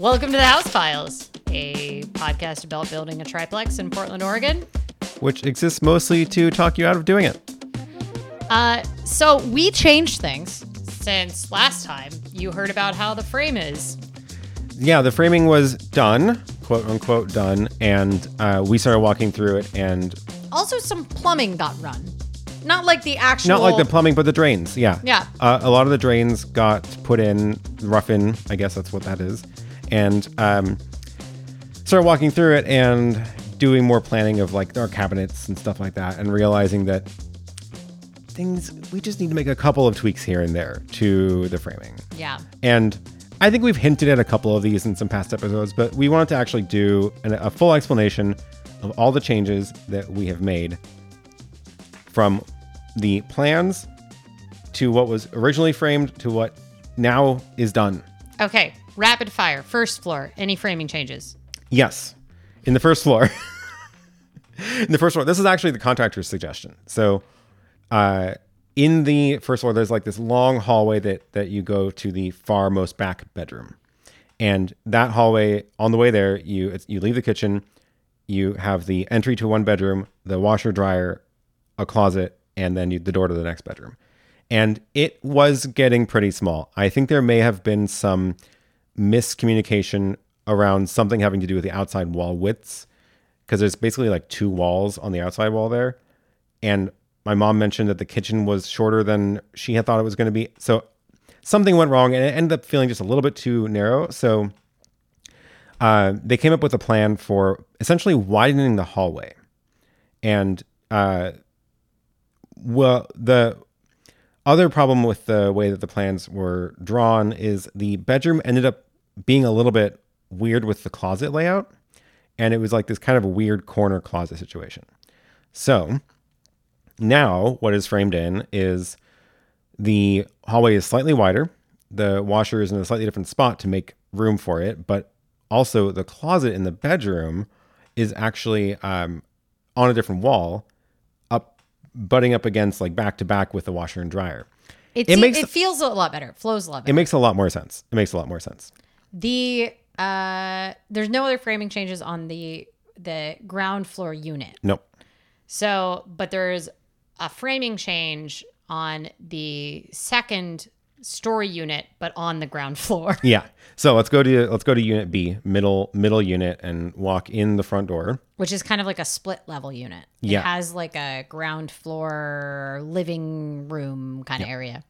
Welcome to the House Files, a podcast about building a triplex in Portland, Oregon. which exists mostly to talk you out of doing it. Uh, so we changed things since last time you heard about how the frame is. Yeah, the framing was done, quote unquote done, and uh, we started walking through it, and Also, some plumbing got run. Not like the actual. not like the plumbing, but the drains. Yeah, Yeah. Uh, a lot of the drains got put in, rough in. I guess that's what that is, and um, started walking through it and doing more planning of like our cabinets and stuff like that, and realizing that things we just need to make a couple of tweaks here and there to the framing. Yeah. And I think we've hinted at a couple of these in some past episodes, but we wanted to actually do an, a full explanation of all the changes that we have made from the plans to what was originally framed to what now is done. Okay. Rapid fire. First floor. Any framing changes? Yes, in the first floor. in the first floor, this is actually the contractor's suggestion. So, uh, in the first floor, there's like this long hallway that that you go to the far most back bedroom, and that hallway on the way there, you you leave the kitchen, you have the entry to one bedroom, the washer dryer, a closet, and then you, the door to the next bedroom. And it was getting pretty small. I think there may have been some miscommunication around something having to do with the outside wall widths because there's basically like two walls on the outside wall there. And my mom mentioned that the kitchen was shorter than she had thought it was going to be. So something went wrong and it ended up feeling just a little bit too narrow. So uh, they came up with a plan for essentially widening the hallway. And uh, well, the other problem with the way that the plans were drawn is the bedroom ended up being a little bit weird with the closet layout. And it was like this kind of weird corner closet situation. So now what is framed in is the hallway is slightly wider. The washer is in a slightly different spot to make room for it, but also the closet in the bedroom is actually um, on a different wall, up butting up against like back to back with the washer and dryer. It, It makes- it feels a lot better. It flows a lot It makes a lot more sense. It makes a lot more sense. The uh, there's no other framing changes on the the ground floor unit. Nope. So, but there's a framing change on the second story unit, but on the ground floor. Yeah. So let's go to let's go to unit B, middle middle unit, and walk in the front door. which is kind of like a split level unit. It Yeah. has like a ground floor living room kind of area.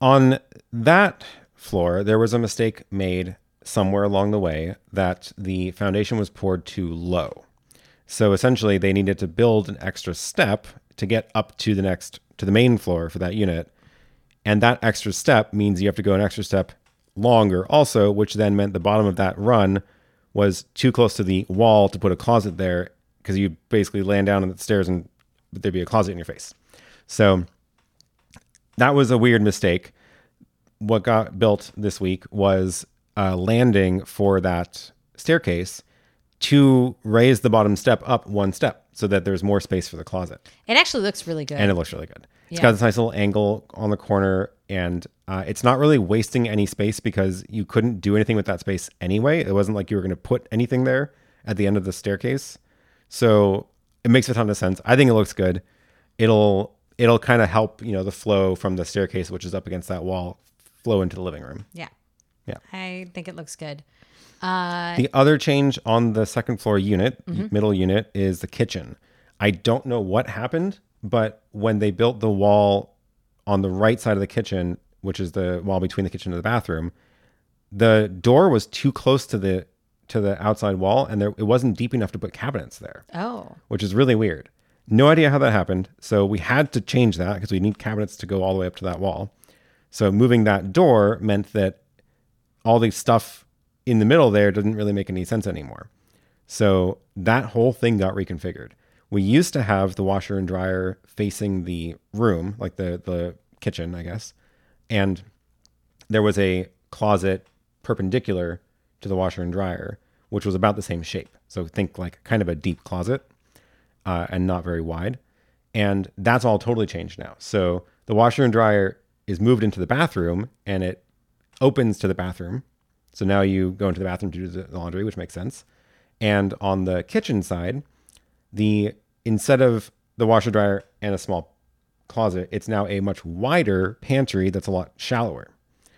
On that floor, there was a mistake made somewhere along the way that the foundation was poured too low. So essentially, they needed to build an extra step to get up to the next to the main floor for that unit. And that extra step means you have to go an extra step longer also, which then meant the bottom of that run was too close to the wall to put a closet there because you basically land down on the stairs and there'd be a closet in your face. So that was a weird mistake. What got built this week was a landing for that staircase to raise the bottom step up one step so that there's more space for the closet. It actually looks really good. And it looks really good. It's Yeah. got this nice little angle on the corner, and uh, it's not really wasting any space because you couldn't do anything with that space anyway. It wasn't like you were going to put anything there at the end of the staircase. So it makes a ton of sense. I think it looks good. It'll it'll kind of help you know the flow from the staircase, which is up against that wall, flow into the living room. yeah. Yeah. I think it looks good. Uh, The other change on the second floor unit, Mm-hmm. middle unit, is the kitchen. I don't know what happened, but when they built the wall on the right side of the kitchen, which is the wall between the kitchen and the bathroom, the door was too close to the to the outside wall, and there it wasn't deep enough to put cabinets there, oh, which is really weird. No idea how that happened, so we had to change that because we need cabinets to go all the way up to that wall. So moving that door meant that all the stuff in the middle there didn't really make any sense anymore. So that whole thing got reconfigured. We used to have the washer and dryer facing the room, like the the kitchen, I guess, and there was a closet perpendicular to the washer and dryer, which was about the same shape. So think like kind of a deep closet uh, and not very wide. And that's all totally changed now. So the washer and dryer is moved into the bathroom and it opens to the bathroom So now you go into the bathroom to do the laundry, which makes sense. And on the kitchen side, the instead of the washer dryer and a small closet, it's now a much wider pantry that's a lot shallower,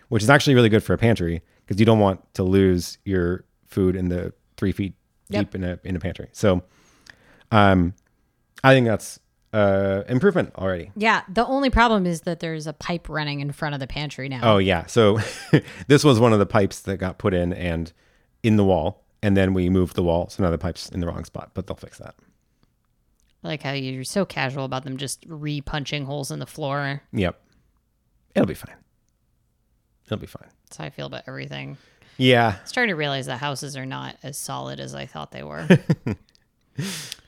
which is actually really good for a pantry because you don't want to lose your food in the three feet Yep. deep in a in a pantry. So, um, I think that's uh improvement already. Yeah. The only problem is that there's a pipe running in front of the pantry now. Oh yeah. So this was one of the pipes that got put in and in the wall, and then we moved the wall, so now the pipe's in the wrong spot. But they'll fix that. I like how you're so casual about them just re-punching holes in the floor. Yep. It'll be fine. It'll be fine. That's how I feel about everything. Yeah. I was starting to realize that houses are not as solid as I thought they were.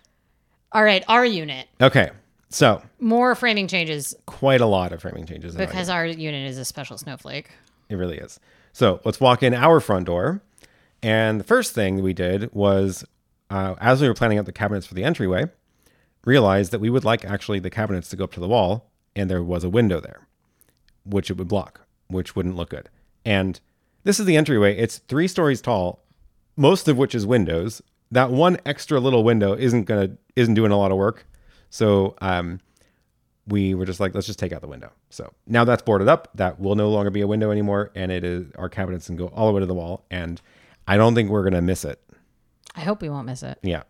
All right, our unit. Okay. So More framing changes quite a lot of framing changes. in our because our unit is a special snowflake. It really is. So let's walk in our front door. And the first thing we did was, uh, as we were planning out the cabinets for the entryway, realized that we would like actually the cabinets to go up to the wall, and there was a window there, which it would block, which wouldn't look good. And this is the entryway. It's three stories tall, most of which is windows. That one extra little window isn't gonna isn't doing a lot of work. So um, we were just like, let's just take out the window. So now that's boarded up. That will no longer be a window anymore, and it is our cabinets can go all the way to the wall. And I don't think we're gonna miss it. I hope we won't miss it. Yeah.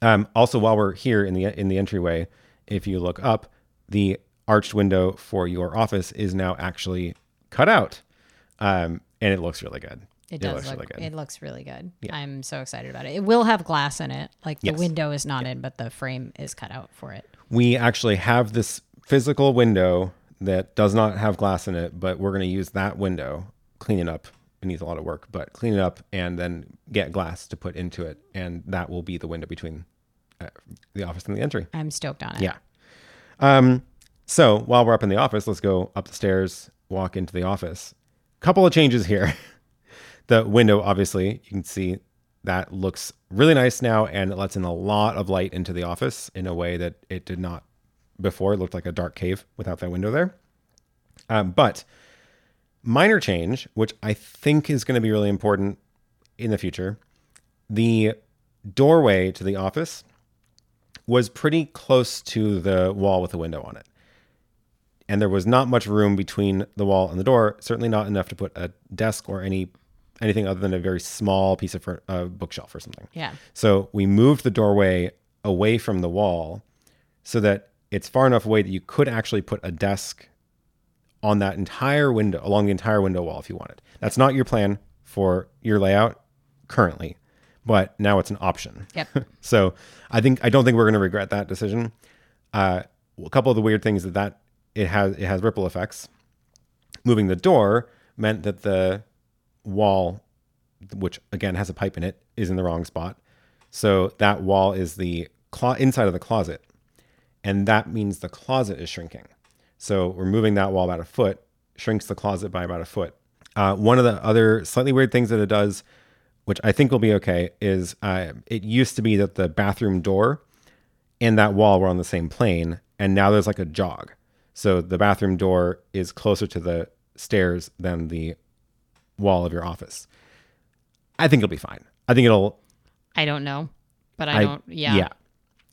Um, also, while we're here in the in the entryway, if you look up, the arched window for your office is now actually cut out, um, and it looks really good. It does looks look. really good. It looks really good. I'm so excited about it. It will have glass in it. Like the Yes. window is not in, but the frame is cut out for it. we actually have this physical window that does not have glass in it, but we're going to use that window, clean it up. It needs a lot of work, but clean it up and then get glass to put into it. And that will be the window between uh, the office and the entry. I'm stoked on it. Yeah. Um, so while we're up in the office, let's go up the stairs, walk into the office. Couple of changes here. the window, obviously, you can see that looks really nice now and it lets in a lot of light into the office in a way that it did not before. It looked like a dark cave without that window there. Um, but minor change, which I think is going to be really important in the future, the doorway to the office was pretty close to the wall with a window on it. And there was not much room between the wall and the door, certainly not enough to put a desk or any anything other than a very small piece of uh, bookshelf or something. Yeah. So we moved the doorway away from the wall so that it's far enough away that you could actually put a desk on that entire window, along the entire window wall if you wanted. That's not your plan for your layout currently, but now it's an option. Yep. So I think I don't think we're going to regret that decision. Uh, a couple of the weird things that that it has it has ripple effects. Moving the door meant that the wall, which again has a pipe in it, is in the wrong spot. So that wall is the clo- inside of the closet, and that means the closet is shrinking. So we're moving that wall about a foot, shrinks the closet by about a foot. Uh, one of the other slightly weird things that it does, which I think will be okay, is uh, it used to be that the bathroom door and that wall were on the same plane, and now there's like a jog. So the bathroom door is closer to the stairs than the wall of your office. I think it'll be fine. I think it'll I don't know, but I, don't. Yeah.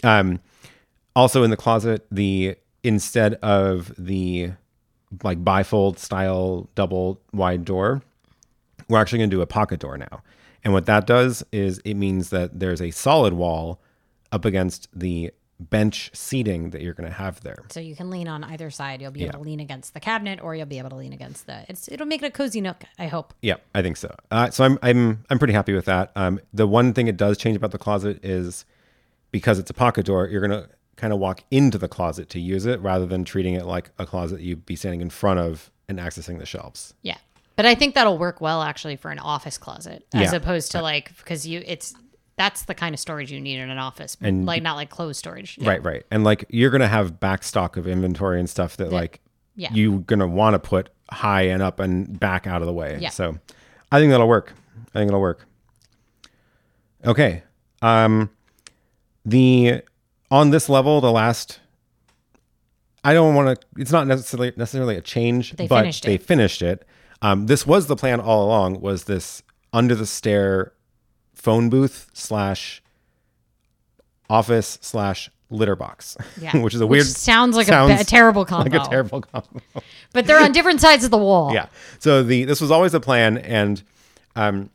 yeah. Um, also in the closet, the instead of the like bifold style double wide door, we're actually going to do a pocket door now. And what that does is it means that there's a solid wall up against the bench seating that you're going to have there. So you can lean on either side. You'll be able to lean against the cabinet, or you'll be able to lean against the. It's it'll make it a cozy nook. I hope. Yeah, I think so. Uh, so I'm I'm I'm pretty happy with that. Um, the one thing it does change about the closet is because it's a pocket door, you're gonna kind of walk into the closet to use it rather than treating it like a closet you'd be standing in front of and accessing the shelves. Yeah. But I think that'll work well actually for an office closet as Yeah. opposed to like because you it's that's the kind of storage you need in an office, And- like not like closed storage. Right, right. And like you're gonna have back stock of inventory and stuff that like Yeah. you're gonna want to put high and up and back out of the way. Yeah. So I think that'll work. I think it'll work. Okay. Um the on this level, the last I don't want to it's not necessarily necessarily a change, They but finished they finished it. Um, this was the plan all along. Was this under the stair phone booth slash office slash litter box? Yeah. which is a weird. sounds like a, sounds ba- a terrible combo. like a terrible combo. But they're on different sides of the wall. yeah. So the this was always a plan, and um,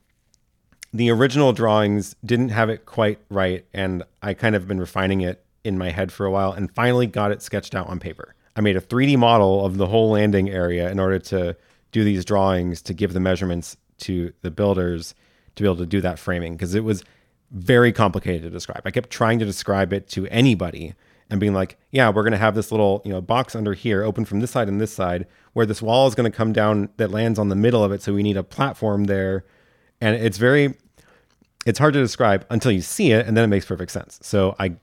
the original drawings didn't have it quite right, and I kind of been refining it in my head for a while, and finally got it sketched out on paper. I made a 3D model of the whole landing area in order to do these drawings to give the measurements to the builders to be able to do that framing because it was very complicated to describe. I kept trying to describe it to anybody and being like, yeah, we're going to have this little, you know, box under here open from this side and this side where this wall is going to come down that lands on the middle of it. So we need a platform there. And it's very, it's hard to describe until you see it and then it makes perfect sense. So I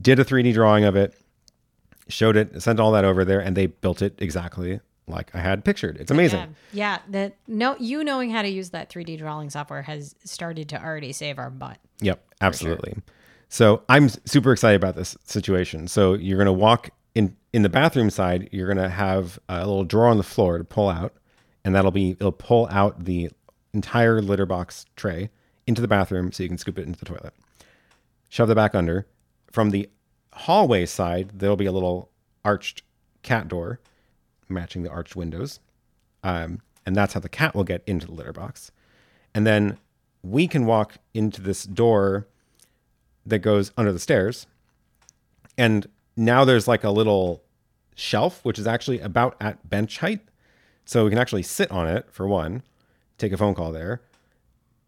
did a 3D drawing of it, showed it, sent all that over there, and they built it exactly like I had pictured. It's amazing. Yeah. Yeah. That no you knowing how to use that 3D drawing software has started to already save our butt. Yep, absolutely. So I'm super excited about this situation. So you're going to walk in in the bathroom side. You're going to have a little drawer on the floor to pull out, and that'll be it'll pull out the entire litter box tray into the bathroom, so you can scoop it into the toilet. Shove the back under. From the hallway side, there'll be a little arched cat door, matching the arched windows, um, and that's how the cat will get into the litter box. And then we can walk into this door that goes under the stairs. And now there's like a little shelf, which is actually about at bench height. So we can actually sit on it for one, take a phone call there.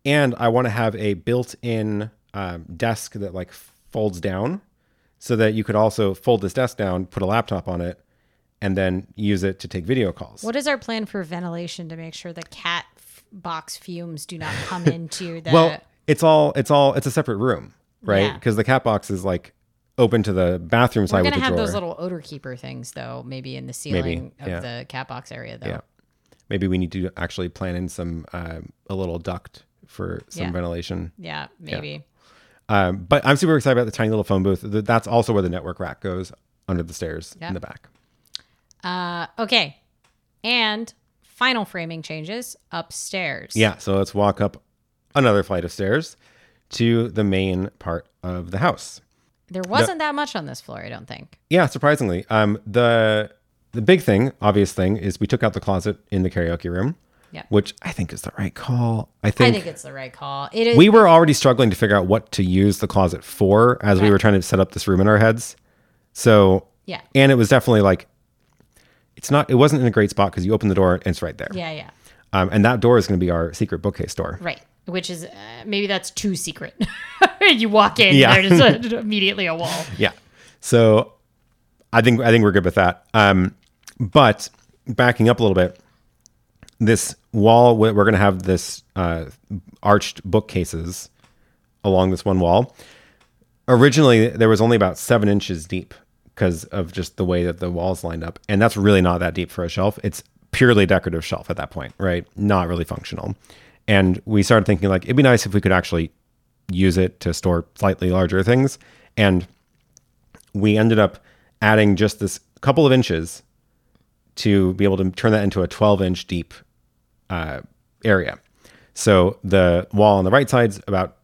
And I want to have a built in um, desk that like folds down so that you could also fold this desk down, put a laptop on it, and then use it to take video calls. What is our plan for ventilation to make sure the cat f- box fumes do not come into the well it's all it's all it's a separate room right Yeah. because the cat box is like open to the bathroom We're side with gonna the have drawer those little odor keeper things though, maybe in the ceiling of yeah. the cat box area though. yeah maybe we need to actually plan in some um, a little duct for some Yeah. ventilation Yeah, maybe. um, but i'm super excited about the tiny little phone booth Th- that's also where the network rack goes under the stairs Yeah. in the back Uh, okay. And final framing changes upstairs. yeah so let's walk up another flight of stairs to the main part of the house There wasn't that much on this floor, I don't think. Yeah, surprisingly. Um, the the big thing, obvious thing, is we took out the closet in the karaoke room, Yeah. which I think is the right call. I I think, think it's the right call. It is we were already struggling to figure out what to use the closet for as we were trying to set up this room in our heads. So Yeah. and it was definitely like it's not it wasn't in a great spot because you open the door and it's right there. Yeah, yeah. Um, and that door is going to be our secret bookcase door. Right. Which is uh, maybe that's too secret. you walk in, Yeah. there's a, immediately a wall. Yeah. So I think I think we're good with that. Um, but backing up a little bit, this wall we're going to have this uh, arched bookcases along this one wall. Originally, there was only about seven inches deep because of just the way that the walls lined up, and that's really not that deep for a shelf. It's purely decorative shelf at that point, right? Not really functional. And we started thinking like it'd be nice if we could actually use it to store slightly larger things, and we ended up adding just this couple of inches to be able to turn that into a 12 inch deep uh, area. So the wall on the right side's about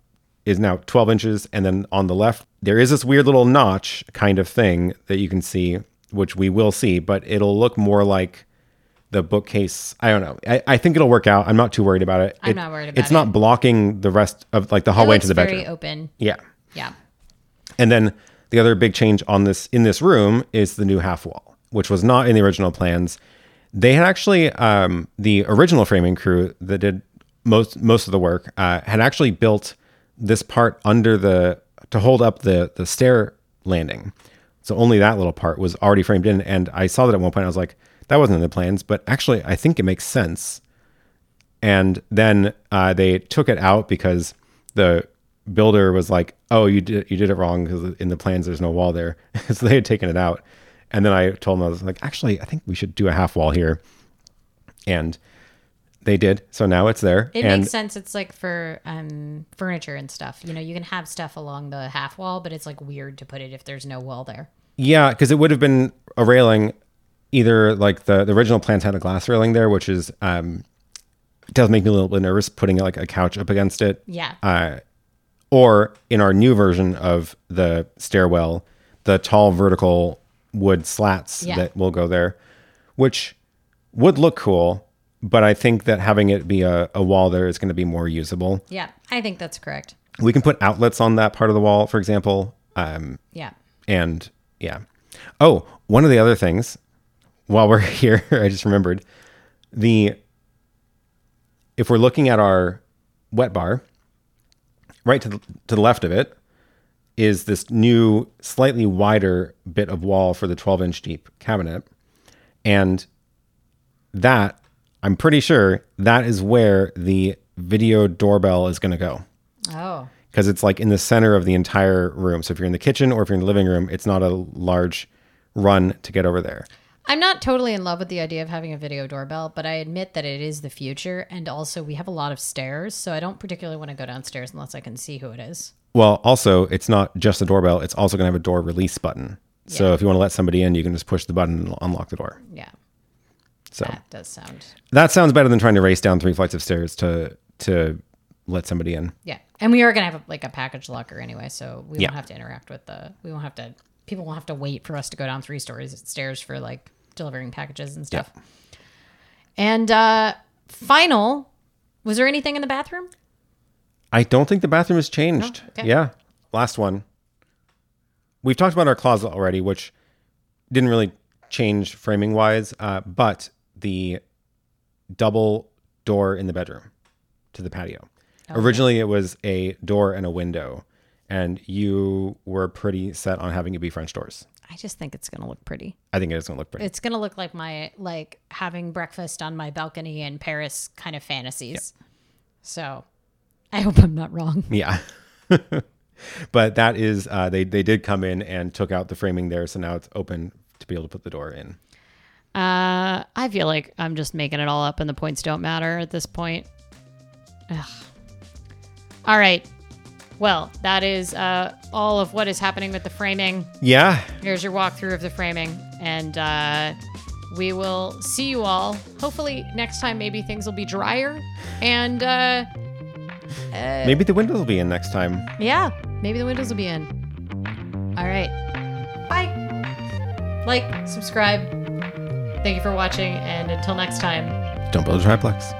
is now 12 inches, and then on the left there is this weird little notch kind of thing that you can see, which we will see, but it'll look more like the bookcase. I don't know. I, I think it'll work out. I'm not too worried about it. I'm It- not worried about it. It's not blocking the rest of like the hallway into the bedroom. very open. yeah. Yeah. And then the other big change on this in this room is the new half wall, which was not in the original plans. They had actually um, the original framing crew that did most most of the work uh, had actually built this part under the to hold up the the stair landing. So only that little part was already framed in, and I saw that at one point. I was like, that wasn't in the plans, but actually, I think it makes sense and then uh, they took it out because the builder was like, "Oh, you did you did it wrong because in the plans there's no wall there." so they had taken it out, and then I told them I was like, "Actually, I think we should do a half wall here," and they did. So now it's there, It and makes sense. It's like for um, furniture and stuff. You know, you can have stuff along the half wall, but it's like weird to put it if there's no wall there. yeah, because it would have been a railing either like the, the original plans had a glass railing there, which is um, it does make me a little bit nervous putting like a couch up against it. Yeah. Uh, or in our new version of the stairwell, the tall vertical wood slats Yeah. that will go there, which would look cool. But I think that having it be a, a wall there is going to be more usable. yeah. I think that's correct. We can put outlets on that part of the wall, for example. Um, Yeah. and yeah. Oh, one of the other things while we're here, I just remembered the if we're looking at our wet bar, right to the, to the left of it is this new, slightly wider bit of wall for the 12 inch deep cabinet. And that, I'm pretty sure, that is where the video doorbell is going to go Oh. because it's like in the center of the entire room. So if you're in the kitchen or if you're in the living room, it's not a large run to get over there. I'm not totally in love with the idea of having a video doorbell, but I admit that it is the future. And also, we have a lot of stairs, so I don't particularly want to go downstairs unless I can see who it is. Well, also, it's not just a doorbell, it's also going to have a door release button. So if you want to let somebody in, you can just push the button and unlock the door. Yeah, So that does sound. that sounds better than trying to race down three flights of stairs to to let somebody in. Yeah, and we are gonna have like a package locker anyway, so we Yeah. won't have to interact with the. We won't have to. People won't have to wait for us to go down three stories stairs for like delivering packages and stuff. And uh final, was there anything in the bathroom? I don't think the bathroom has changed. Oh, okay. Yeah. Last one. We've talked about our closet already, which didn't really change framing wise, uh, but the double door in the bedroom to the patio. Originally, it was a door and a window, and you were pretty set on having it be French doors. I just think it's gonna look pretty. I think it is going to look pretty. It's gonna look like my like having breakfast on my balcony in Paris kind of fantasies. So, I hope I'm not wrong. Yeah. but that is uh, they they did come in and took out the framing there, so now it's open to be able to put the door in. Uh, I feel like I'm just making it all up, and the points don't matter at this point. Ugh. All right. Well, that is uh, all of what is happening with the framing. Yeah. Here's your walkthrough of the framing, and uh, we will see you all. Hopefully, next time maybe things will be drier, and uh, Maybe the windows will be in next time. yeah, maybe the windows will be in. All right. Bye. Like, subscribe. Thank you for watching, and until next time. Don't build a triplex.